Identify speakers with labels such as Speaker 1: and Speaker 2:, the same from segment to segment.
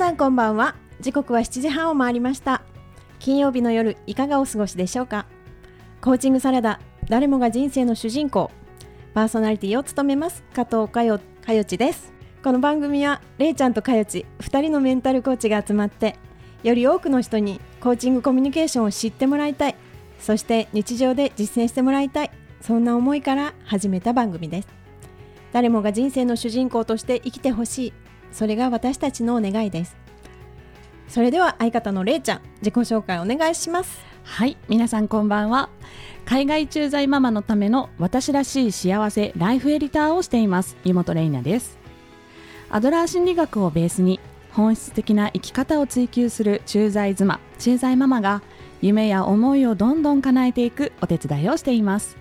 Speaker 1: さんこんばんは。時刻は7時半を回りました。金曜日の夜いかがお過ごしでしょうか。コーチングサラダ誰もが人生の主人公。パーソナリティを務めます加藤かよかよちです。この番組はれいちゃんとかよち2人のメンタルコーチが集まってより多くの人にコーチングコミュニケーションを知ってもらいたい。そして日常で実践してもらいたい。そんな思いから始めた番組です。誰もが人生の主人公として生きてほしい。それが私たちのお願いです。それでは相方のれいちゃん自己紹介お願いします。
Speaker 2: はい皆さんこんばんは。海外駐在ママのための私らしい幸せライフエディターをしています湯本玲奈です。アドラー心理学をベースに本質的な生き方を追求する駐在妻駐在ママが夢や思いをどんどん叶えていくお手伝いをしています。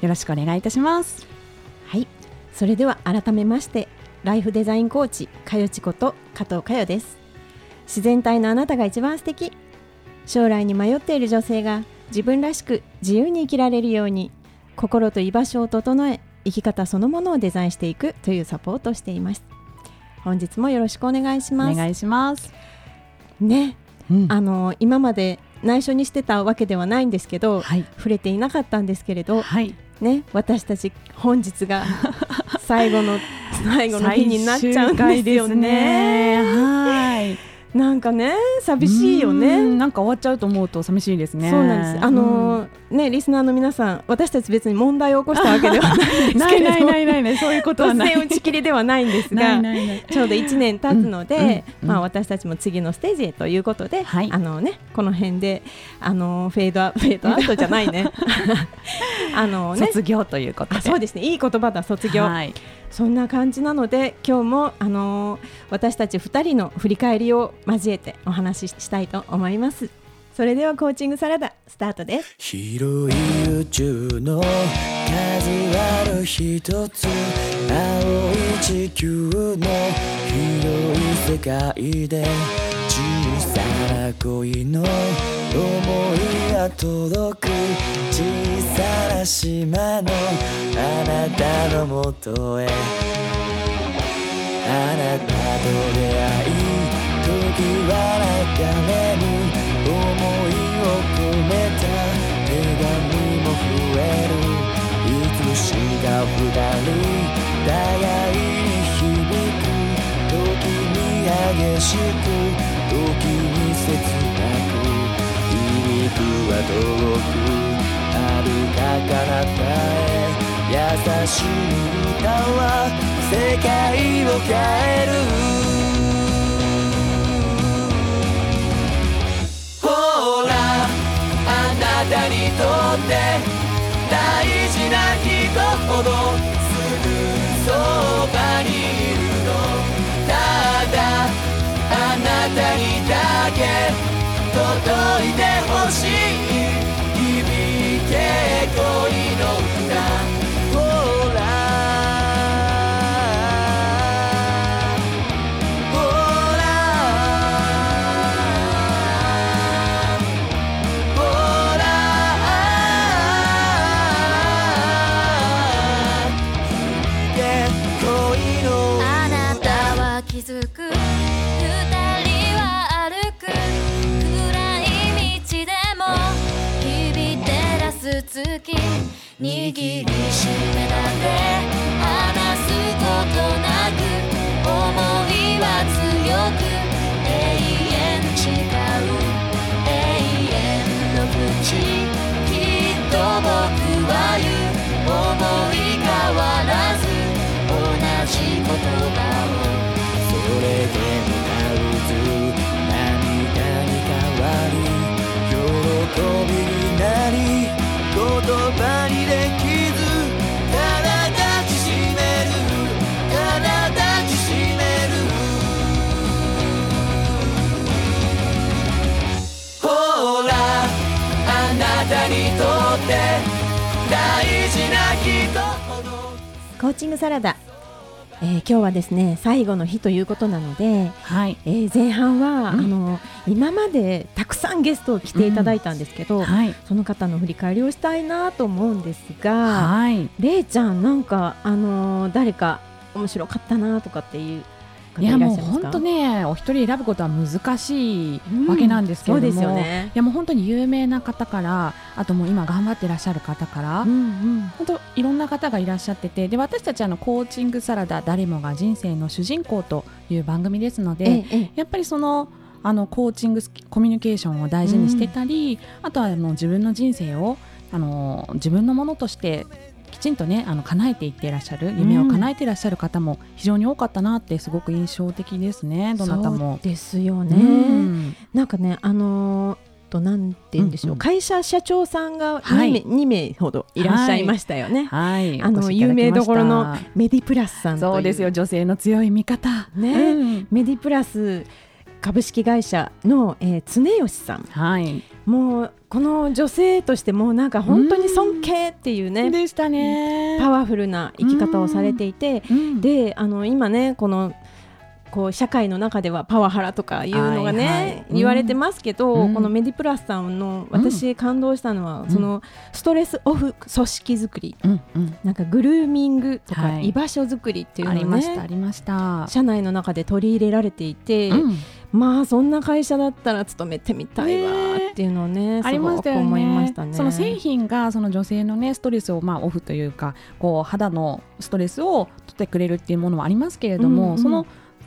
Speaker 2: よろしくお願いいたします。
Speaker 1: はいそれでは改めましてライフデザインコーチかよちこと加藤かよです。自然体のあなたが一番素敵。将来に迷っている女性が自分らしく自由に生きられるように心と居場所を整え生き方そのものをデザインしていくというサポートをしています。本日もよろしくお願いします。
Speaker 2: お願いします。
Speaker 1: ね、
Speaker 2: うん。
Speaker 1: あの今まで内緒にしてたわけではないんですけど、
Speaker 2: はい。
Speaker 1: 触れていなかったんですけれど
Speaker 2: はい。
Speaker 1: ね私たち本日が最後の最後の日になっちゃうんですよね。
Speaker 2: はい。
Speaker 1: なんかね寂しいよ
Speaker 2: う
Speaker 1: ね
Speaker 2: んなんか終わっちゃうと思うと寂しいですね。
Speaker 1: そうなんです。あのーねリスナーの皆さん私たち別に問題を起こしたわけではないんです
Speaker 2: な
Speaker 1: けれど
Speaker 2: いないないないないそういうことは
Speaker 1: 突
Speaker 2: ない。
Speaker 1: 然打ち切りではないんです
Speaker 2: な
Speaker 1: が
Speaker 2: いないない。
Speaker 1: ちょうど1年経つので、
Speaker 2: うんうんうん。
Speaker 1: まあ、私たちも次のステージへということで、
Speaker 2: はい。
Speaker 1: あのね、この辺であのフェードアフェードアウトじゃないね。あのね。
Speaker 2: 卒業ということ
Speaker 1: そうですね。いい言葉だ卒業、
Speaker 2: はい
Speaker 1: そんな感じなので今日もあの私たち2人の振り返りを交えてお話ししたいと思います。それではコーチングサラダスタートです。
Speaker 3: 広い宇宙の数ある一つ青い地球の広い世界で恋の想いが届く小さな島のあなたのもとへあなたと出会い時は流れる想いを込めた手紙も増えるいつしか二人互いに響く時に激しく時に切なく響くは遠く遥か彼方へ優しい歌は世界を変える。ほらあなたにとって大事な人ほどすぐそばにいる。にだけ届いてほしい
Speaker 1: コーチングサラダ、えー今日はですね最後の日ということなので、
Speaker 2: はい。
Speaker 1: えー前半は、
Speaker 2: うん。
Speaker 1: あの今までたくさんゲストを来ていただいたんですけど、
Speaker 2: はい。
Speaker 1: その方の振り返りをしたいなと思うんですが、
Speaker 2: はい。
Speaker 1: れいちゃんなんかあのー誰か面白かったなとかっていう
Speaker 2: いやもう本当ねお一人選ぶことは難しいわけなんですけれども、
Speaker 1: そうですよね。
Speaker 2: いやもう本当に有名な方からあともう今頑張ってらっしゃる方から、
Speaker 1: うん
Speaker 2: 本当いろんな方がいらっしゃっててで私たちあのコーチングサラダ誰もが人生の主人公という番組ですので、
Speaker 1: ええええ。
Speaker 2: やっぱりそのあのコーチングコミュニケーションを大事にしてたり、あとはあの自分の人生をあの自分のものとしてきちんとねあの叶えていっていらっしゃる夢を叶えていらっしゃる方も非常に多かったなってすごく印象的ですね。どなたも。
Speaker 1: ですよね、
Speaker 2: うん。
Speaker 1: なんかねあのーとなんて言うんでしょう、
Speaker 2: うん。うん
Speaker 1: 会社社長さんが
Speaker 2: はい。
Speaker 1: 2名,、二名ほどいらっしゃいましたよね、
Speaker 2: はい、
Speaker 1: あの
Speaker 2: お越しいただきました。
Speaker 1: 有名どころのメディプラスさん
Speaker 2: そうですよ。女性の強い味方。
Speaker 1: ね。
Speaker 2: うん。
Speaker 1: メディプラス株式会社の、えー常吉さん。
Speaker 2: はい。
Speaker 1: もうこの女性としてもうなんか本当に尊敬っていうね
Speaker 2: でしたね。
Speaker 1: パワフルな生き方をされていて
Speaker 2: うん。
Speaker 1: であの今ねこのこう社会の中ではパワハラとかいうのがね、
Speaker 2: はいはい。
Speaker 1: 言われてますけど、
Speaker 2: うん。
Speaker 1: このメディプラスさんの私感動したのは、
Speaker 2: ん。
Speaker 1: そのストレスオフ組織作り。
Speaker 2: うんうん。
Speaker 1: なんかグルーミングとか
Speaker 2: はい。
Speaker 1: 居場所作りっていう
Speaker 2: あり
Speaker 1: のをね
Speaker 2: ましたありました。
Speaker 1: 社内の中で取り入れられていて、
Speaker 2: うん。
Speaker 1: まあそんな会社だったら勤めてみたいわっていうのをね、
Speaker 2: あり
Speaker 1: す思いま
Speaker 2: ね。
Speaker 1: したね。
Speaker 2: その製品がその女性のねストレスをまあオフというかこう肌のストレスを取ってくれるっていうものもありますけれども、
Speaker 1: うんうん。
Speaker 2: その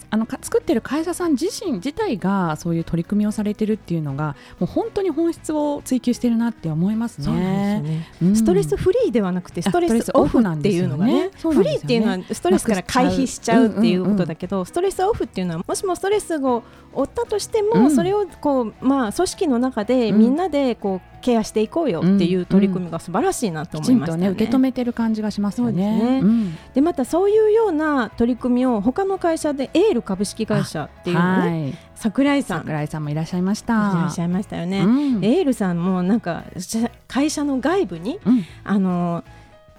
Speaker 2: あのか作ってる会社さん自身自体がそういう取り組みをされてるっていうのがもう本当に本質を追求してるなって思いますね。
Speaker 1: ね。
Speaker 2: うん
Speaker 1: ストレスフリーではなくてストレ
Speaker 2: ス
Speaker 1: オフっていうのがね
Speaker 2: ねね
Speaker 1: フリーっていうのはストレスから回避しちゃうっていうことだけど、ストレスオフっていうのはもしもストレスを負ったとしても、
Speaker 2: うん
Speaker 1: それをこうまあ組織の中で
Speaker 2: うん
Speaker 1: みんなでこうケアしていこうよっていう取り組みが素晴らしいなと思いましたね。
Speaker 2: とね受け止めてる感じがしますよね。
Speaker 1: ですね
Speaker 2: ん
Speaker 1: でまたそういうような取り組みを他の会社でエール株式会社っていうのをね
Speaker 2: はい、
Speaker 1: 桜井さんい
Speaker 2: 桜井さんもいらっしゃいました。
Speaker 1: らっしゃいましたよね。
Speaker 2: うん
Speaker 1: エールさんもなんか社会社の外部に
Speaker 2: うん
Speaker 1: あの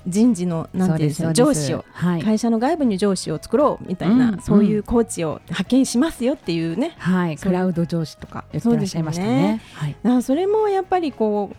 Speaker 1: 人事のなんていうんですか上司を
Speaker 2: はい、
Speaker 1: 会社の外部に上司を作ろうみたいな、
Speaker 2: うん
Speaker 1: そういうコーチを派遣しますよっていうね。
Speaker 2: はい、クラウド上司とか言ってらっしゃいましたね。はい、
Speaker 1: だからそれもやっぱりこ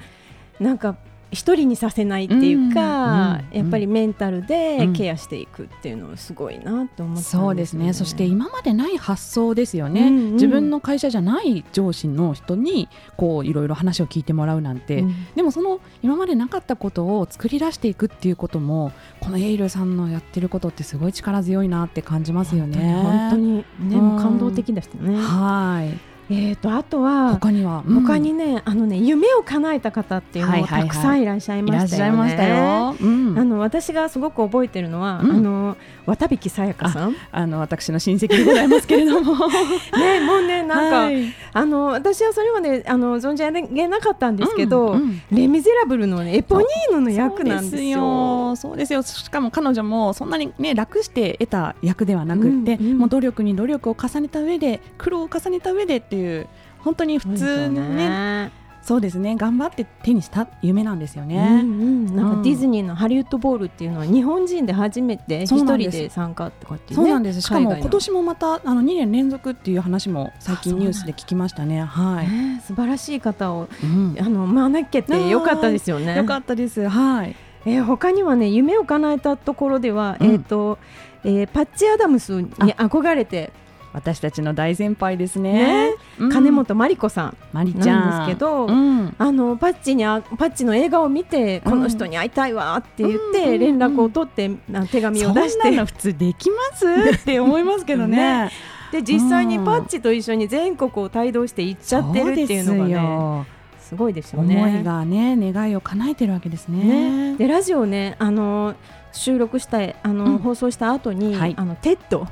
Speaker 1: うなんか一人にさせないっていうか、
Speaker 2: うんうん
Speaker 1: やっぱりメンタルで
Speaker 2: うん
Speaker 1: ケアしていくっていうのはすごいなと思ったん
Speaker 2: そうですね。そして今までない発想ですよね。
Speaker 1: うんうん
Speaker 2: 自分の会社じゃない上司の人にこういろいろ話を聞いてもらうなんて、
Speaker 1: うん
Speaker 2: でもその今までなかったことを作り出していくっていうこともこのエイルさんのやってることってすごい力強いなって感じますよね。
Speaker 1: 本当にね、もう感動的でしたね。
Speaker 2: はい。
Speaker 1: えー、とあとは
Speaker 2: 他には、うん
Speaker 1: 他にね、あのね夢を叶えた方っていうのも
Speaker 2: はいはいはい
Speaker 1: たくさんいらっしゃいましよね。
Speaker 2: したゃいましたよ。うん
Speaker 1: あの私がすごく覚えてるのは、
Speaker 2: うん
Speaker 1: あの渡引さやかさん。ね、
Speaker 2: あの私の親戚でございますけれども、
Speaker 1: もうね、なんか、
Speaker 2: はい
Speaker 1: あの私はそれまであの存じ上げなかったんですけど、
Speaker 2: うんうん
Speaker 1: レ・ミゼラブルの、ね、エポニーヌの役なんですよ。
Speaker 2: そうですよ。しかも彼女もそんなにね楽して得た役ではなくって、もう努力に努力を重ねた上で苦労を重ねた上でっていう本当に普通のね
Speaker 1: ね。
Speaker 2: そうですね頑張って手にした夢なんですよ
Speaker 1: うん
Speaker 2: ね。
Speaker 1: うん、なん
Speaker 2: うん
Speaker 1: かディズニーのハリウッドボールっていうのは日本人で初めて一人で参加とかっていうね。
Speaker 2: そうなんです。しかも今年もまたあの2年連続っていう話も最近ニュースで聞きましたね。はい。
Speaker 1: ね素晴らしい方を
Speaker 2: うん
Speaker 1: あの招けてよかったですよね。
Speaker 2: よかったです。はい。
Speaker 1: えー他にはね夢を叶えたところでは、
Speaker 2: うん
Speaker 1: えっ、と、えーパッチアダムスに憧れて、
Speaker 2: 私たちの大先輩ですね。
Speaker 1: ね。
Speaker 2: うん。
Speaker 1: 金本真理子さん。
Speaker 2: まりちゃん。
Speaker 1: なんですけど
Speaker 2: うん。
Speaker 1: あのパッチにあパッチの映画を見て、この人に会いたいわって言っ
Speaker 2: うん
Speaker 1: て連絡を取って、あ手紙を出し
Speaker 2: そんな
Speaker 1: て
Speaker 2: の普通できます？って思いますけどね。
Speaker 1: で実際にパッチと一緒に全国を帯同して行っちゃってるっていうのがね
Speaker 2: よ。
Speaker 1: すごいですよね。
Speaker 2: 思いがね願いを叶えてるわけですね。
Speaker 1: ね、でラジオねあの収録したあの、
Speaker 2: うん。
Speaker 1: 放送した後に、
Speaker 2: はい。
Speaker 1: あの TED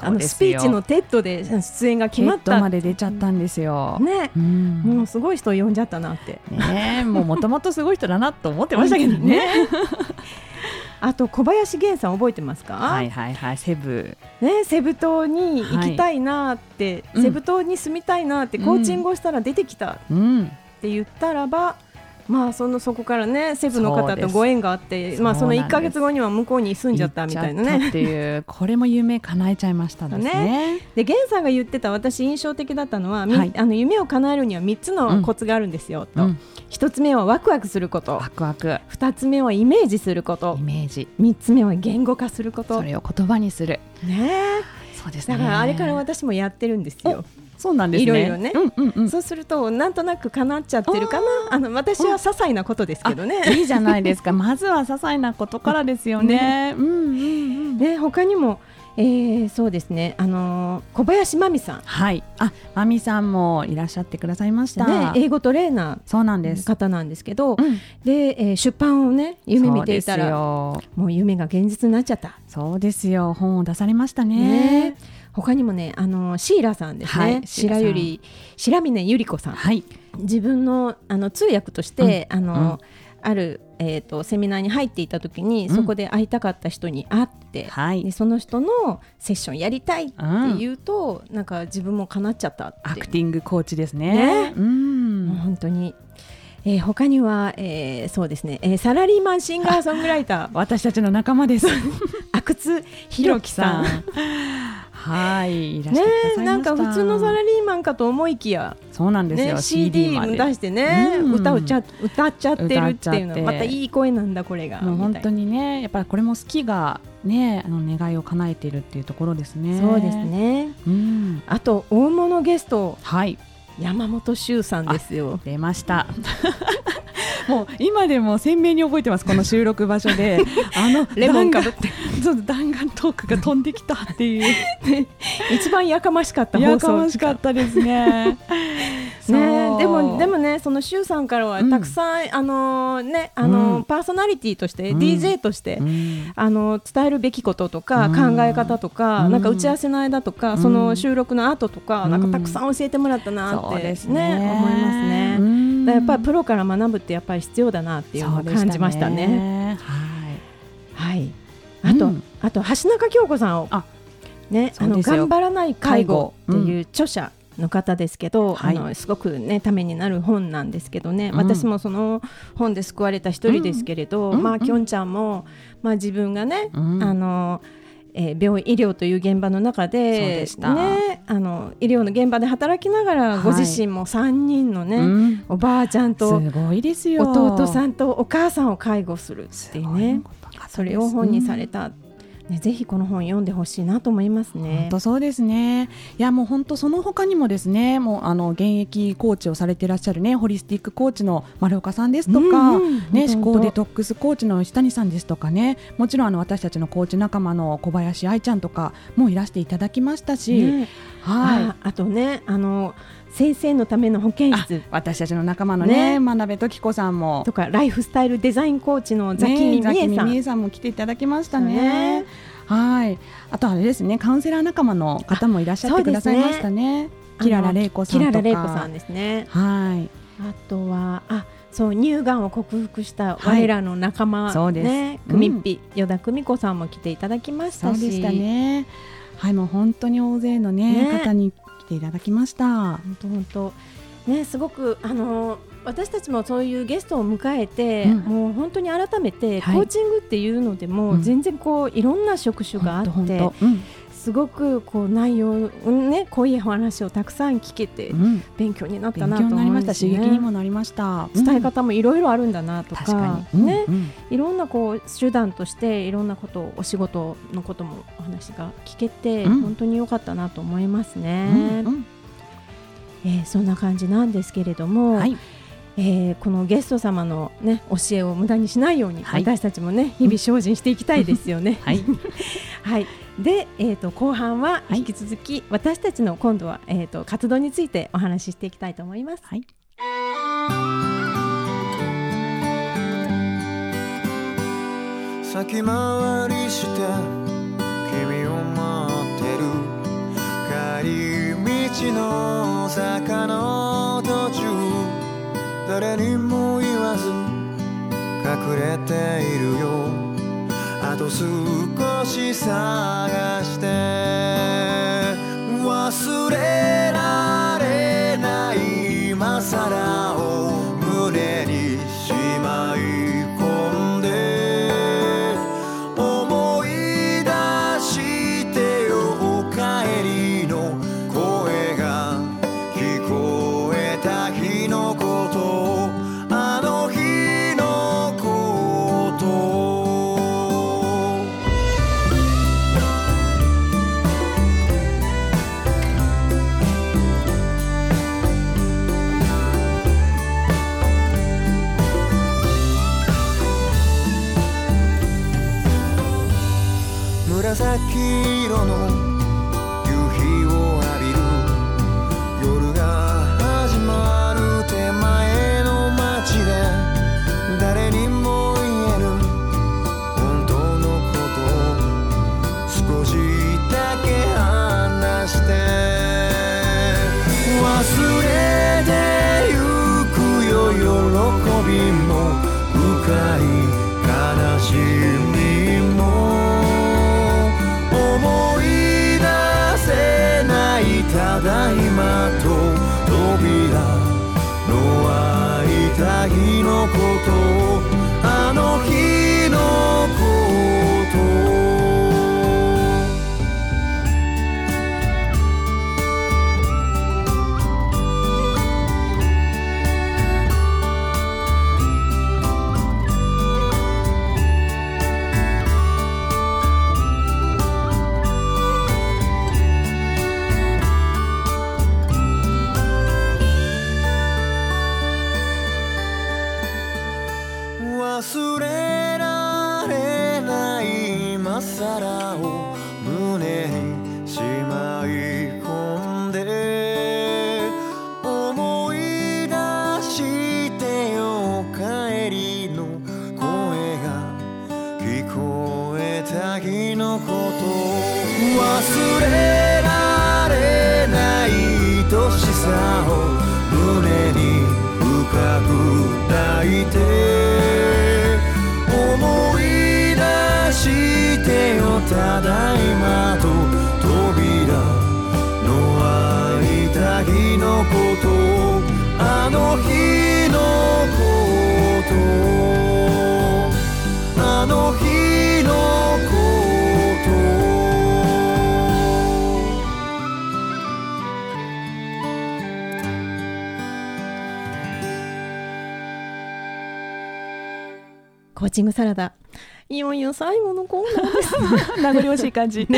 Speaker 1: あのスピーチの TED で出演が決まった
Speaker 2: まで出ちゃったんですよ。
Speaker 1: ね、
Speaker 2: うん
Speaker 1: もうすごい人を呼んじゃったなって。
Speaker 2: ねえもうもともとすごい人だなと思ってましたけどね。
Speaker 1: あと小林源さん覚えてますか？
Speaker 2: はいはいはいセブ
Speaker 1: ねセブ島に行きたいなって、
Speaker 2: うん
Speaker 1: セブ島に住みたいなって、
Speaker 2: うん
Speaker 1: コーチングをしたら出てきたっ
Speaker 2: うん
Speaker 1: て言ったらば。まあそのそこからねセブの方とご縁があってまあその
Speaker 2: そうなんです。
Speaker 1: 1か月後には向こうに住んじゃったみたいなね。
Speaker 2: 行っていうこれも夢叶えちゃいましたですね。
Speaker 1: で源さんが言ってた私印象的だったのは、み
Speaker 2: はい。
Speaker 1: あの夢を叶えるには3つのコツがあるんですよ、と。
Speaker 2: うん。
Speaker 1: 1つ目はワクワクすること。
Speaker 2: ワクワク。
Speaker 1: 2つ目はイメージすること。
Speaker 2: イメージ。
Speaker 1: 3つ目は言語化すること。
Speaker 2: それを言葉にする。
Speaker 1: ね。え
Speaker 2: そうですね。
Speaker 1: だからあれから私もやってるんですよ。
Speaker 2: そうなんですね。
Speaker 1: いろいろね。
Speaker 2: うんうんうん。
Speaker 1: そうするとなんとなく叶っちゃってるかな。あの私は些細なことですけどね。
Speaker 2: いいじゃないですか。まずは些細なことからですよね。うんうんうん
Speaker 1: ね他にも、えー、そうですね。あのー小林真美さん。
Speaker 2: はい。あまみさんもいらっしゃってくださいました、
Speaker 1: ね、英語トレーナ
Speaker 2: そうなんです。
Speaker 1: 方なんですけど、
Speaker 2: うん。
Speaker 1: で、えー出版をね夢見ていたら
Speaker 2: よ。
Speaker 1: もう夢が現実になっちゃった。
Speaker 2: そうですよ。本を出されましたね。
Speaker 1: ね他にもねあのシーラさんですね、
Speaker 2: はい
Speaker 1: 白ゆり白峰ゆり子さん。
Speaker 2: はい。
Speaker 1: 自分のあの通訳として、あの、
Speaker 2: うん。
Speaker 1: ある、えー、とセミナーに入っていた時に、
Speaker 2: うん。
Speaker 1: そこで会いたかった人に会って、
Speaker 2: はい。
Speaker 1: でその人のセッションやりたいって言うと、なんか自分も叶っちゃった
Speaker 2: アクティングコーチですね。
Speaker 1: ね。
Speaker 2: うん。
Speaker 1: 本当に、えー他には、えーそうですね、えーサラリーマンシンガーソングライター。
Speaker 2: 私たちの仲間です。
Speaker 1: 阿久津弘樹さん。
Speaker 2: はいいらっし
Speaker 1: ね
Speaker 2: ゃいました。
Speaker 1: なんか普通のサラリーマンかと思いきや、
Speaker 2: そうなんですよ、
Speaker 1: ね、
Speaker 2: CD で。
Speaker 1: 出してね、
Speaker 2: うん。
Speaker 1: 歌をちゃ歌っちゃってるっていうのまたいい声なんだこれが。
Speaker 2: もう本当
Speaker 1: に
Speaker 2: にねやっぱりこれも好きがねあの願いを叶えているっていうところですね。
Speaker 1: そうですね。
Speaker 2: うん。
Speaker 1: あと大物ゲスト。
Speaker 2: はい。
Speaker 1: 山本周さんですよ。
Speaker 2: 出ました もう今でも鮮明に覚えてますこの収録場所で。あの
Speaker 1: レモンかぶ
Speaker 2: 弾丸 そう弾丸トークが飛んできたっていう。
Speaker 1: 一番やかましかった放
Speaker 2: や
Speaker 1: 送
Speaker 2: かましかったですね。
Speaker 1: ね、でもでもねその周さんからは
Speaker 2: うん。
Speaker 1: たくさん、あのねあの、
Speaker 2: うん。
Speaker 1: パーソナリティとして、
Speaker 2: うん。
Speaker 1: DJ として、
Speaker 2: うん。
Speaker 1: あの伝えるべきこととか、
Speaker 2: うん。
Speaker 1: 考え方とか、
Speaker 2: うん。
Speaker 1: なんか打ち合わせの間とか、
Speaker 2: うん。
Speaker 1: その収録の後とか、
Speaker 2: うん。
Speaker 1: なんかたくさん教えてもらったなって、
Speaker 2: そうです
Speaker 1: ね。
Speaker 2: ね
Speaker 1: 思いますね。やっぱりプロから学ぶってやっぱり必要だなっていうのを感じましたね。
Speaker 2: はい。
Speaker 1: はい。あと、
Speaker 2: うん。
Speaker 1: あと橋中京子さんを
Speaker 2: あ
Speaker 1: ね、あの頑張らない介護っていう著者の方ですけど、
Speaker 2: はい。
Speaker 1: あのすごくねためになる本なんですけどね、
Speaker 2: うん。
Speaker 1: 私もその本で救われた一人ですけれど、まあ
Speaker 2: うん。うん
Speaker 1: きょんちゃんもまあ自分がね、
Speaker 2: うん。
Speaker 1: あの。えー病院医療という現場の中でね、あの医療の現場で働きながら
Speaker 2: はい。
Speaker 1: ご自身も3人のね、
Speaker 2: うん。
Speaker 1: おばあちゃんと
Speaker 2: すごいですよ。
Speaker 1: 弟さんとお母さんを介護するっていうね。それを本にされ
Speaker 2: うん
Speaker 1: た、ね、ぜひこの本読んでほしいなと思いますね
Speaker 2: 本。当そうですね。いやもう本当その他にもですね、もうあの現役コーチをされていらっしゃるね、ホリスティックコーチの丸岡さんですとか、
Speaker 1: うんうん
Speaker 2: ね思考デトックスコーチの石谷さんですとかね、もちろんあの私たちのコーチ仲間の小林愛ちゃんとかもいらしていただきましたし、
Speaker 1: ね
Speaker 2: はい。
Speaker 1: ああとねあの先生のための保健
Speaker 2: あ
Speaker 1: 室
Speaker 2: 私たちの仲間のね
Speaker 1: ね
Speaker 2: 真鍋時子さんも
Speaker 1: とかライフスタイルデザインコーチのザキミ
Speaker 2: ミミエさん、も来ていただきました
Speaker 1: ね
Speaker 2: ね。はい。あとあれですね、カウンセラー仲間の方もいらっしゃってくださいましたね。キララ玲子さんとか。
Speaker 1: キララ玲子さんですね
Speaker 2: はい。
Speaker 1: あとはあそう乳がんを克服した
Speaker 2: はい
Speaker 1: 我らの仲間、
Speaker 2: そうです
Speaker 1: ね
Speaker 2: うん
Speaker 1: クミッピ、依田久美子さんも来ていただきましたし
Speaker 2: そうでしたね。はい、もう本当に大勢のね
Speaker 1: ね
Speaker 2: 方に来ていただきました。
Speaker 1: 本当本当。ねすごくあの私たちもそういうゲストを迎えて、
Speaker 2: うん。
Speaker 1: もう本当に改めて、
Speaker 2: はい。
Speaker 1: コーチングっていうのでも、
Speaker 2: うん。
Speaker 1: 全然こういろんな職種があって
Speaker 2: うん
Speaker 1: すごくこう内容、うんね濃いお話をたくさん聞けて、
Speaker 2: うん、
Speaker 1: 勉強になった
Speaker 2: 勉
Speaker 1: なと思い
Speaker 2: 強になりました。刺激にもなりました。
Speaker 1: 伝え方もいろいろあるんだなとか。ね、いろんなこう手段としていろんなことをお仕事のこともお話が聞けて、
Speaker 2: うん
Speaker 1: 本当に良かったなと思いますね。えーそんな感じなんですけれども、
Speaker 2: はい。
Speaker 1: えーこのゲスト様の、ね、教えを無駄にしないように、
Speaker 2: はい
Speaker 1: 私たちもね日々精進していきたいですよね。
Speaker 2: はい。
Speaker 1: はい、で、えー、と後半は
Speaker 2: はい
Speaker 1: 引き続き、私たちの今度は、えー、と活動についてお話ししていきたいと思います。
Speaker 2: はい。
Speaker 3: 先回りして君を待ってる帰り道の坂の途中誰にも言わず隠れているよあと少し探して忘れられない今更。深く抱いて思い出してよただいまと扉の開いた日の
Speaker 1: 声チングサラダ。いよいよ最後のコーナーです。
Speaker 2: 名残惜しい感じ。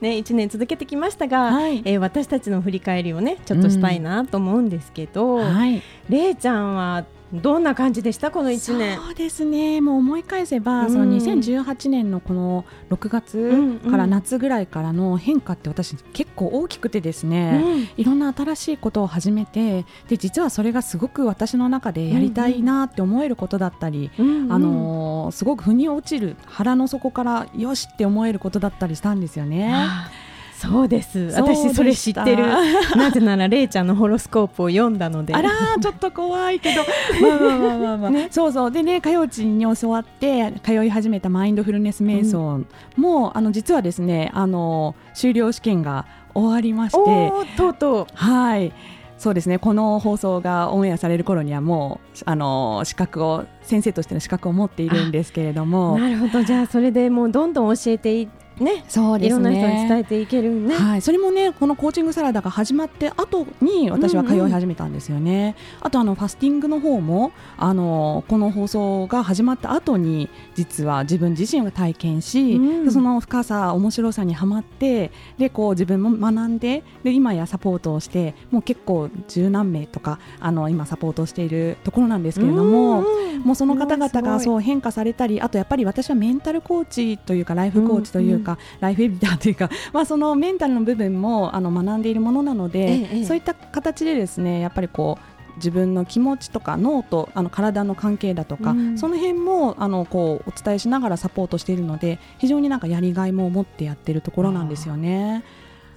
Speaker 1: ね1年続けてきましたが、
Speaker 2: はい。
Speaker 1: えー私たちの振り返りをねちょっとしたいなと思うんですけど、
Speaker 2: はい。
Speaker 1: れい。ちゃんはどんな感じでしたこの1年？
Speaker 2: そうですね。もう思い返せば、
Speaker 1: うん。
Speaker 2: その2018年のこの6月から夏ぐらいからの変化って私結構大きくてですね、いろんな新しいことを始めてで実はそれがすごく私の中でやりたいなって思えることだったり、
Speaker 1: うんうん。
Speaker 2: あのーすごく腑に落ちる腹の底からよしって思えることだったりしたんですよね。
Speaker 1: あそうです。私それ知ってる。なぜなられいちゃんのホロスコープを読んだので。
Speaker 2: あらーちょっと怖いけど。まあまあまあまあまあ、そうそう。でね火曜地に教わって通い始めたマインドフルネス瞑想も、あの実はですねあの修了試験が終わりまして。
Speaker 1: とうと
Speaker 2: はい。そうですね。この放送がオンエアされる頃にはもうあの資格を先生としての資格を持っているんですけれど
Speaker 1: う
Speaker 2: も
Speaker 1: なるほど。じゃあそれでもうどんどん教えていね。
Speaker 2: そうです
Speaker 1: いろんな人に伝
Speaker 2: ね
Speaker 1: えていけるね、
Speaker 2: はい、それもねこのコーチングサラダが始まって後に私は通い始めたんですよね、あとあのファスティングの方もあのこの放送が始まった後に実は自分自身が体験し、
Speaker 1: うん。
Speaker 2: でその深さ面白さにはまってでこう自分も学んでで今やサポートをしてもう結構十何名とかあの今サポートをしているところなんですけれども。
Speaker 1: うん
Speaker 2: もうその方々が
Speaker 1: す
Speaker 2: そう変化されたりあとやっぱり私はメンタルコーチというかライフコーチというか、ライフエビターというか、まあ、そのメンタルの部分もあの学んでいるものなので、そういった形でですねやっぱりこう自分の気持ちとか脳とあの体の関係だとか、
Speaker 1: うん。
Speaker 2: その辺もあのこうお伝えしながらサポートしているので非常になんかやりがいも持ってやってるところなんですよね。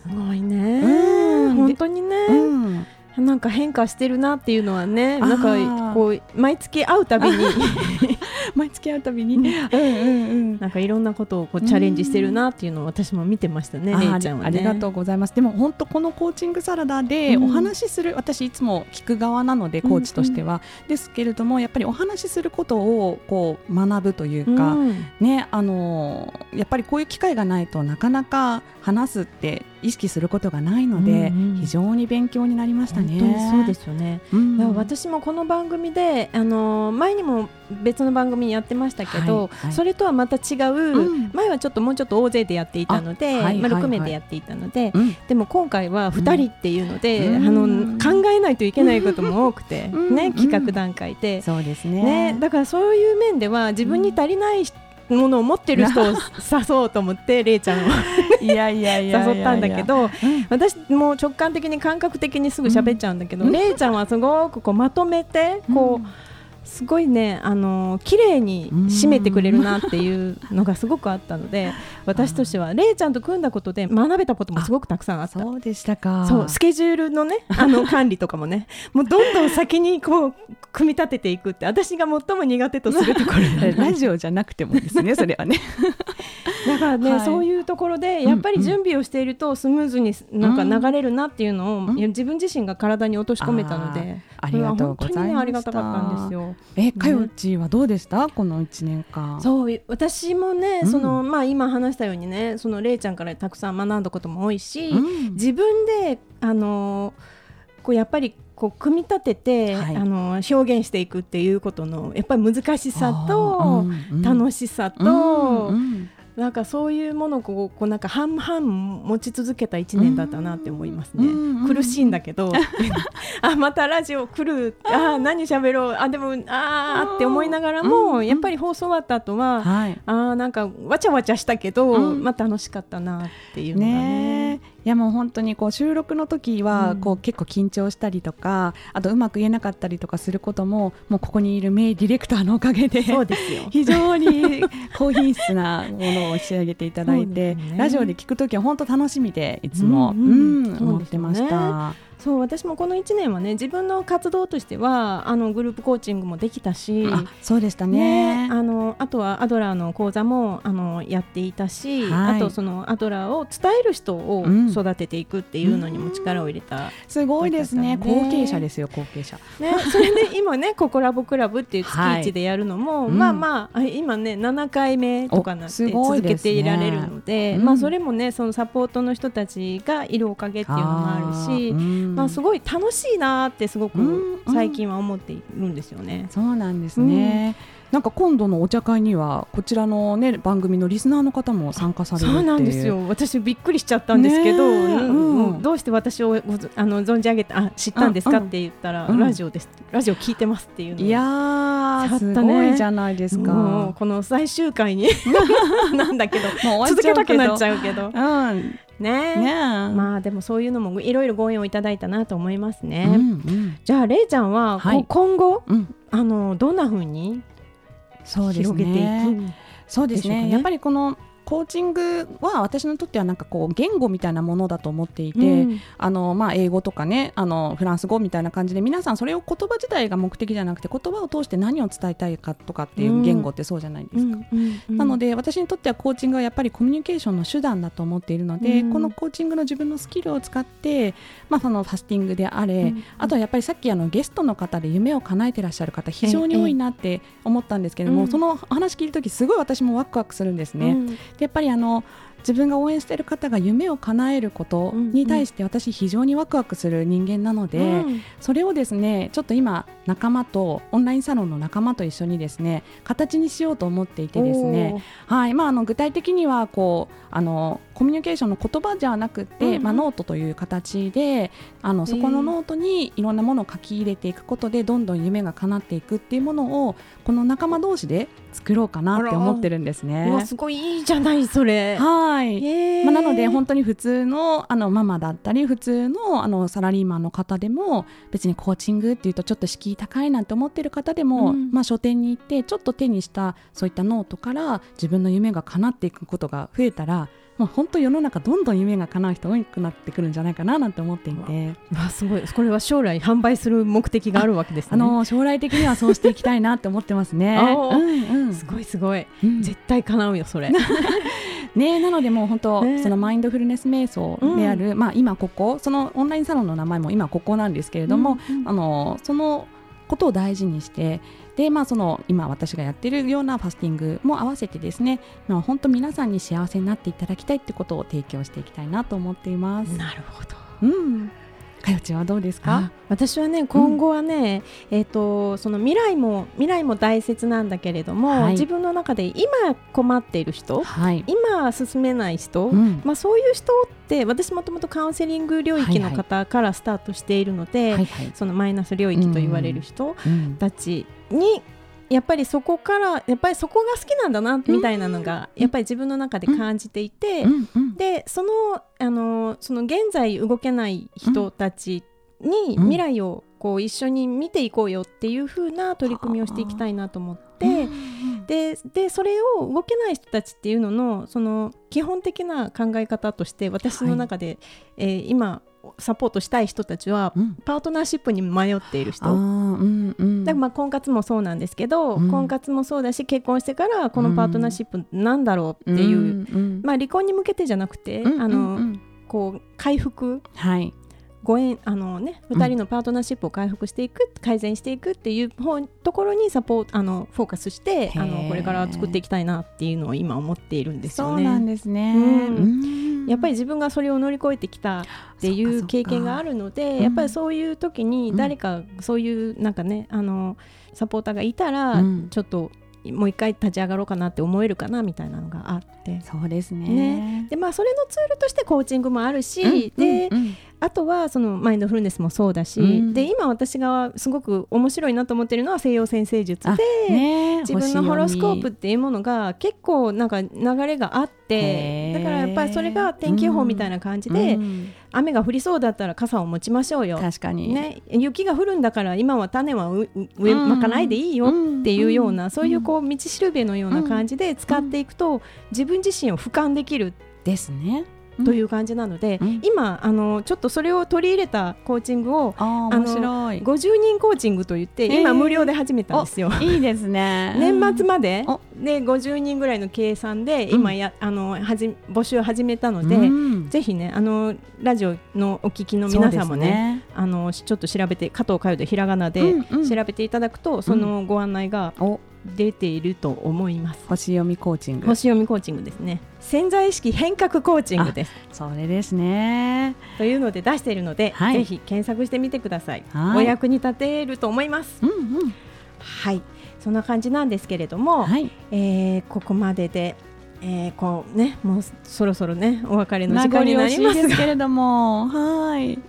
Speaker 1: すごいね。
Speaker 2: うん。
Speaker 1: 本当にね、
Speaker 2: うん
Speaker 1: なんか変化してるなっていうのはねなんかこう毎月会うたびに。
Speaker 2: 毎月会うたびに、うんうんうん。
Speaker 1: なんかいろんなことをこうチャレンジしてるなっていうのを私も見てましたね、
Speaker 2: あ
Speaker 1: れいちゃんはね。
Speaker 2: ありがとうございます。でも本当このコーチングサラダで
Speaker 1: うん。
Speaker 2: お話しする、私いつも聞く側なのでコーチとしては、ですけれどもやっぱりお話しすることをこう学ぶというか、
Speaker 1: うん。
Speaker 2: ねあのーやっぱりこういう機会がないとなかなか話すって意識することがないので、
Speaker 1: うんうん。
Speaker 2: 非常に勉強になりましたね。
Speaker 1: そうですよね。
Speaker 2: うん。
Speaker 1: 私もこの番組で、あのー前にも別の番組やってましたけど、
Speaker 2: はいはい。
Speaker 1: それとはまた違う、
Speaker 2: うん。
Speaker 1: 前はちょっともうちょっと大勢でやっていたので、
Speaker 2: あはいはいはい
Speaker 1: まあ、6名でやっていたので、
Speaker 2: うん。
Speaker 1: でも今回は2人っていうので、
Speaker 2: うん。
Speaker 1: あの考えないといけないことも多くて、
Speaker 2: うん。
Speaker 1: ね、企画段階で、
Speaker 2: そうです
Speaker 1: ね。
Speaker 2: ね。
Speaker 1: だからそういう面では自分に足りないものを持ってる人を誘そうと思って れいちゃんを。
Speaker 2: いやいやいや
Speaker 1: 誘ったんだけど私もう直感的に感覚的にすぐ喋っちゃうんだけど、
Speaker 2: うん。
Speaker 1: れいちゃんはすごくこうまとめてこう、すごいねあの綺麗に締めてくれるなっていうのがすごくあったので私としてはれいちゃんと組んだことで学べたこともすごくたくさんあった。
Speaker 2: そうでしたか。
Speaker 1: そうスケジュールのねあの管理とかもねもうどんどん先にこう組み立てていくって私が最も苦手とするところ
Speaker 2: ラジオじゃなくてもですねそれはね。
Speaker 1: だからね、
Speaker 2: はい。
Speaker 1: そういうところでやっぱり準備をしているとスムーズになんか流れるなっていうのを、
Speaker 2: うん。
Speaker 1: 自分自身が体に落とし込めたので、
Speaker 2: ありがとうございまし
Speaker 1: ねありがた。かったんですよ。
Speaker 2: えかよちはどうでした？この一年間。
Speaker 1: そう私もね、
Speaker 2: うん。
Speaker 1: そのまあ今話したようにねそのれいちゃんからたくさん学んだことも多いし、
Speaker 2: うん。
Speaker 1: 自分であのこうやっぱりこう組み立てて、
Speaker 2: はい。
Speaker 1: あの表現していくっていうことのやっぱり難しさと、楽
Speaker 2: し
Speaker 1: しさと、
Speaker 2: うんうん
Speaker 1: なんかそういうものをこうこうなんか半々持ち続けた1年だったなって思いますね。
Speaker 2: うん
Speaker 1: 苦しいんだけど。あまたラジオ来る。あ。ー何喋ろう。あでもあーって思いながらも、
Speaker 2: うん。
Speaker 1: やっぱり放送終わった後は、
Speaker 2: はい。
Speaker 1: あーなんかわちゃわちゃしたけど、
Speaker 2: うん。
Speaker 1: まあ楽しかったなっていうのがね。
Speaker 2: ねえいやもう本当にこう収録の時は
Speaker 1: うん。
Speaker 2: こう結構緊張したりとか、あとうまく言えなかったりとかすることももうここにいる名ディレクターのおかげで
Speaker 1: そうですよ。
Speaker 2: 非常に高品質なものを仕上げていただいて、
Speaker 1: ね。
Speaker 2: ラジオで聞くときは本当楽しみでいつも、
Speaker 1: うんうん。
Speaker 2: 思ってました。
Speaker 1: そう私もこの1年はね自分の活動としてはあのグループコーチングもできたし。
Speaker 2: あそうでしたね。
Speaker 1: あのあとはアドラーの講座もあのやっていたし、
Speaker 2: はい
Speaker 1: あとそのアドラーを伝える人を
Speaker 2: うん
Speaker 1: 育てていくっていうのにも力を入れた、
Speaker 2: すごいですね。後継者ですよ後継者。
Speaker 1: ね、それで今ねココラボクラブっていう月
Speaker 2: はい
Speaker 1: 1でやるのも、
Speaker 2: うん
Speaker 1: まあまああ今ね7回目とかなって続けていられるので
Speaker 2: うん
Speaker 1: まあそれもねそのサポートの人たちがいるおかげっていうのもあるし
Speaker 2: ーうん
Speaker 1: まあすごい楽しいなってすごく
Speaker 2: うん
Speaker 1: 最近は思っているんですよね。
Speaker 2: そうなんですね。なんか今度のお茶会にはこちらのね番組のリスナーの方も参加されるってい
Speaker 1: そうなんですよ。私びっくりしちゃったんですけど、うん
Speaker 2: うん
Speaker 1: どうして私をあの存じ上げてあ知ったんですかって言ったら、
Speaker 2: うん
Speaker 1: ラジオです。ラジオ聞いてますっていうのを
Speaker 2: いやーすごいじゃないですか。
Speaker 1: この最終回に なんだけど続けたくなっち
Speaker 2: う
Speaker 1: ゃうけど。
Speaker 2: うん
Speaker 1: ねまあでもそういうのもいろいろご縁をいただいたなと思いますね。
Speaker 2: うんうん
Speaker 1: じゃあれいちゃんは、
Speaker 2: はい
Speaker 1: こ今後
Speaker 2: うん
Speaker 1: あのどんな風に
Speaker 2: そうです
Speaker 1: 広げてい
Speaker 2: ね。
Speaker 1: く
Speaker 2: そうです
Speaker 1: ね
Speaker 2: ね。やっぱりこのコーチングは私にとってはなんかこう言語みたいなものだと思っていて、
Speaker 1: うん。
Speaker 2: あのまあ英語とかねあのフランス語みたいな感じで皆さんそれを言葉自体が目的じゃなくて言葉を通して何を伝えたいかとかっていう言語ってそうじゃないですか。なので私にとってはコーチングはやっぱりコミュニケーションの手段だと思っているので、
Speaker 1: うん。
Speaker 2: このコーチングの自分のスキルを使って、まあ、そのファスティングであれ、
Speaker 1: うん。
Speaker 2: あとはやっぱりさっきあのゲストの方で夢を叶えてらっしゃる方非常に多いなって思ったんですけども、
Speaker 1: うん。
Speaker 2: そのお話聞いた時すごい私もワクワクするんですね。やっぱりあの自分が応援している方が夢を叶えることに対して私非常にワクワクする人間なので、
Speaker 1: うん。
Speaker 2: それをですねちょっと今仲間とオンラインサロンの仲間と一緒にですね形にしようと思っていてですね。はい。まあ、あの具体的にはこうあのコミュニケーションの言葉じゃなくて、
Speaker 1: うんうん。
Speaker 2: まあ、ノートという形であのそこのノートにいろんなものを書き入れていくことでどんどん夢が叶っていくっていうものをこの仲間同士で作ろうかなって思ってるんですね。
Speaker 1: すごいいいじゃないそれ。
Speaker 2: はい
Speaker 1: へー。
Speaker 2: まあ、なので本当に普通のあのママだったり普通のあのサラリーマンの方でも別にコーチングっていうとちょっと敷居高いなんて思ってる方でも、
Speaker 1: うん。
Speaker 2: まあ、書店に行ってちょっと手にしたそういったノートから自分の夢が叶っていくことが増えたらもう本当世の中どんどん夢が叶う人多くなってくるんじゃないかななんて思っていて、
Speaker 1: うわすごい。これは将来販売する目的があるわけですね。
Speaker 2: あの将来的にはそうしていきたいなって思ってますね。うんうん。
Speaker 1: すごいすごい。
Speaker 2: うん。
Speaker 1: 絶対叶うよそれ。
Speaker 2: ね、なのでもう本当、
Speaker 1: ね
Speaker 2: そのマインドフルネス瞑想である、まあ、今ここそのオンラインサロンの名前も今ここなんですけれども、
Speaker 1: うんうん
Speaker 2: あのそのことを大事にしてで、まあ、その今私がやってるようなファスティングも合わせてですね、まあ、本当皆さんに幸せになっていただきたいってことを提供していきたいなと思っています。
Speaker 1: なるほど。
Speaker 2: うん、かよちはどうですか？
Speaker 1: あ私はね今後はね、えっ、とその未来も未来も大切なんだけれども、
Speaker 2: はい。
Speaker 1: 自分の中で今困っている人
Speaker 2: はい、
Speaker 1: 今進めない人、
Speaker 2: うん。
Speaker 1: まあ、そういう人って私もともとカウンセリング領域の方からスタートしているので、
Speaker 2: はいはい。
Speaker 1: そのマイナス領域と言われる人
Speaker 2: うん。
Speaker 1: たちにやっぱりそこからやっぱりそこが好きなんだなみたいなのが、やっぱり自分の中で感じていて、でそのあのその現在動けない人たちに
Speaker 2: うん。
Speaker 1: 未来をこう一緒に見ていこうよっていう風な取り組みをしていきたいなと思って。ででそれを動けない人たちっていうののその基本的な考え方として私の中で、えー今サポートしたい人たちは
Speaker 2: うん。
Speaker 1: パートナーシップに迷っている人。
Speaker 2: うんうん。
Speaker 1: だからまあ婚活もそうなんですけど、
Speaker 2: うん。
Speaker 1: 婚活もそうだし結婚してからこのパートナーシップなんだろうっていう、
Speaker 2: んん
Speaker 1: まあ、離婚に向けてじゃなくて、
Speaker 2: うん
Speaker 1: あの
Speaker 2: うん。うん
Speaker 1: こう回復
Speaker 2: はい。
Speaker 1: ご縁あのね
Speaker 2: うん
Speaker 1: 2人のパートナーシップを回復していく、改善していくっていう方ところにサポートあのフォーカスしてあのこれから作っていきたいなっていうのを今思っているんですよ
Speaker 2: そうなん
Speaker 1: ね。
Speaker 2: ですね。
Speaker 1: うん。
Speaker 2: うん
Speaker 1: やっぱり自分がそれを乗り越えてきたっていう経験があるので
Speaker 2: か
Speaker 1: やっぱりそういう時に誰かそういうなんかねあのサポーターがいたら
Speaker 2: うん。
Speaker 1: ちょっともう一回立ち上がろうかなって思えるかなみたいなのがあって。
Speaker 2: そうですね。
Speaker 1: ね。でまあそれのツールとしてコーチングもあるし、
Speaker 2: うん
Speaker 1: で
Speaker 2: うんうん。
Speaker 1: あとはそのマインドフルネスもそうだし、
Speaker 2: うん。
Speaker 1: で今私がすごく面白いなと思ってるのは西洋先生術
Speaker 2: あ
Speaker 1: で、
Speaker 2: ね。
Speaker 1: 自分のホロスコープっ
Speaker 2: 星
Speaker 1: ていうものが結構なんか流れがあってだからやっぱりそれが天気予報みたいな感じで、
Speaker 2: うん
Speaker 1: 雨が降りそうだったら傘を持ちましょうよ。
Speaker 2: 確かに。
Speaker 1: ね、雪が降るんだから今は種は植え
Speaker 2: うん
Speaker 1: まかないでいいよっていうような、
Speaker 2: うん
Speaker 1: そういうこう道しるべのような感じで使っていくと、自分自身を俯瞰できる
Speaker 2: ですね。
Speaker 1: という感じなので、
Speaker 2: うん。
Speaker 1: 今あのちょっとそれを取り入れたコーチングを
Speaker 2: あ面白い。
Speaker 1: 50人コーチングといって今無料で始めたんですよ。
Speaker 2: いいですね。
Speaker 1: 年末まで
Speaker 2: お
Speaker 1: で50人ぐらいの計算で
Speaker 2: うん。
Speaker 1: 今や、あのはじ募集を始めたので、
Speaker 2: うん。
Speaker 1: ぜひねあのラジオのお聞きの皆さんもね
Speaker 2: ね。
Speaker 1: あのちょっと調べて加藤佳代でひらがなで調べていただくと、そのご案内が
Speaker 2: お
Speaker 1: 出ていると思います。
Speaker 2: 星読みコーチング。
Speaker 1: 星読みコーチングですね潜在意識変革コーチングです
Speaker 2: それですね。
Speaker 1: というので出しているので、
Speaker 2: はい
Speaker 1: ぜひ検索してみてください、
Speaker 2: はい
Speaker 1: お役に立てると思います
Speaker 2: うんうん。
Speaker 1: はいそんな感じなんですけれども、
Speaker 2: はい。
Speaker 1: えーここまでで、えーこうねもうそろそろねお別れの時間になりま
Speaker 2: すけれども、はい。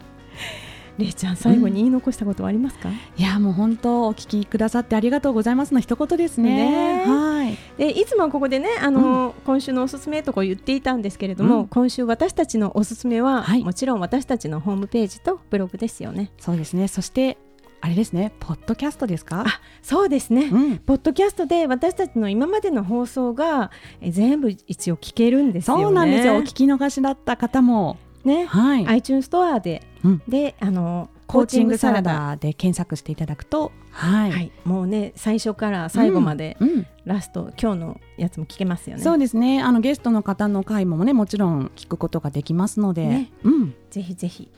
Speaker 1: れいちゃん最後に言い残したことはありますか、
Speaker 2: いやもう本当お聞きくださってありがとうございますの一言ですね。
Speaker 1: ね
Speaker 2: はい。
Speaker 1: でいつもここでねあの、今週のおすすめとか言っていたんですけれども、
Speaker 2: うん
Speaker 1: 今週私たちのおすすめは、
Speaker 2: はい
Speaker 1: もちろん私たちのホームページとブログですよね
Speaker 2: そうですね。そしてあれですね、ポッドキャストですか？
Speaker 1: あそうですね、
Speaker 2: うん。
Speaker 1: ポッドキャストで私たちの今までの放送がえ全部一応聞けるんですよね。
Speaker 2: そうなんですよ。お聞き逃しだった方も、
Speaker 1: ね、
Speaker 2: はい。
Speaker 1: iTunes ストアで、
Speaker 2: うん
Speaker 1: であの
Speaker 2: コーチングサラダで検索していただくと、はい。
Speaker 1: はい、もうね最初から最後まで、
Speaker 2: うん。
Speaker 1: ラスト今日のやつも聞けますよね。
Speaker 2: そうですね。あのゲストの方の回もね、もちろん聞くことができますので、
Speaker 1: ね
Speaker 2: うん。
Speaker 1: ぜひぜひ。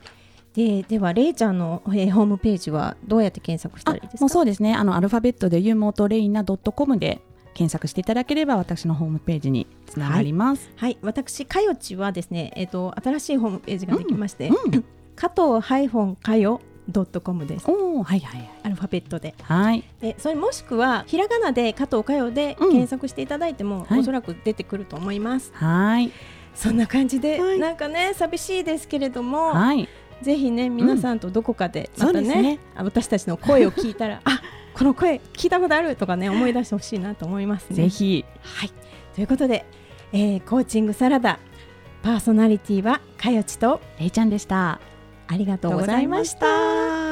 Speaker 1: でではれいちゃんの、えーホームページはどうやって検索した
Speaker 2: あ
Speaker 1: らいいですか？
Speaker 2: もうそうですね。あのアルファベットでゆもとれいな .com で検索していただければ私のホームページにつながります。
Speaker 1: はい、私かよちはですね、えっ、と新しいホームページができまして、
Speaker 2: うん。
Speaker 1: 加藤ハイフォンかよドットコムです。
Speaker 2: おお、はいはいはい。
Speaker 1: アルファベットで。
Speaker 2: はい。
Speaker 1: でそれもしくはひらがなで加藤かよで
Speaker 2: うん
Speaker 1: 検索していただいても、
Speaker 2: はい
Speaker 1: おそらく出てくると思います。
Speaker 2: はい。
Speaker 1: そんな感じで、
Speaker 2: はい
Speaker 1: なんかね寂しいですけれども、
Speaker 2: はい。
Speaker 1: ぜひね皆さんとどこかでまたね,、
Speaker 2: そうですね
Speaker 1: あ私たちの声を聞いたらあこの声聞いたことあるとかね思い出してほしいなと思いますね。
Speaker 2: ぜひ。
Speaker 1: はいということで、えーコーチングサラダパーソナリティはかよちと
Speaker 2: れいちゃんでした。
Speaker 1: ありがとうございました。
Speaker 2: た。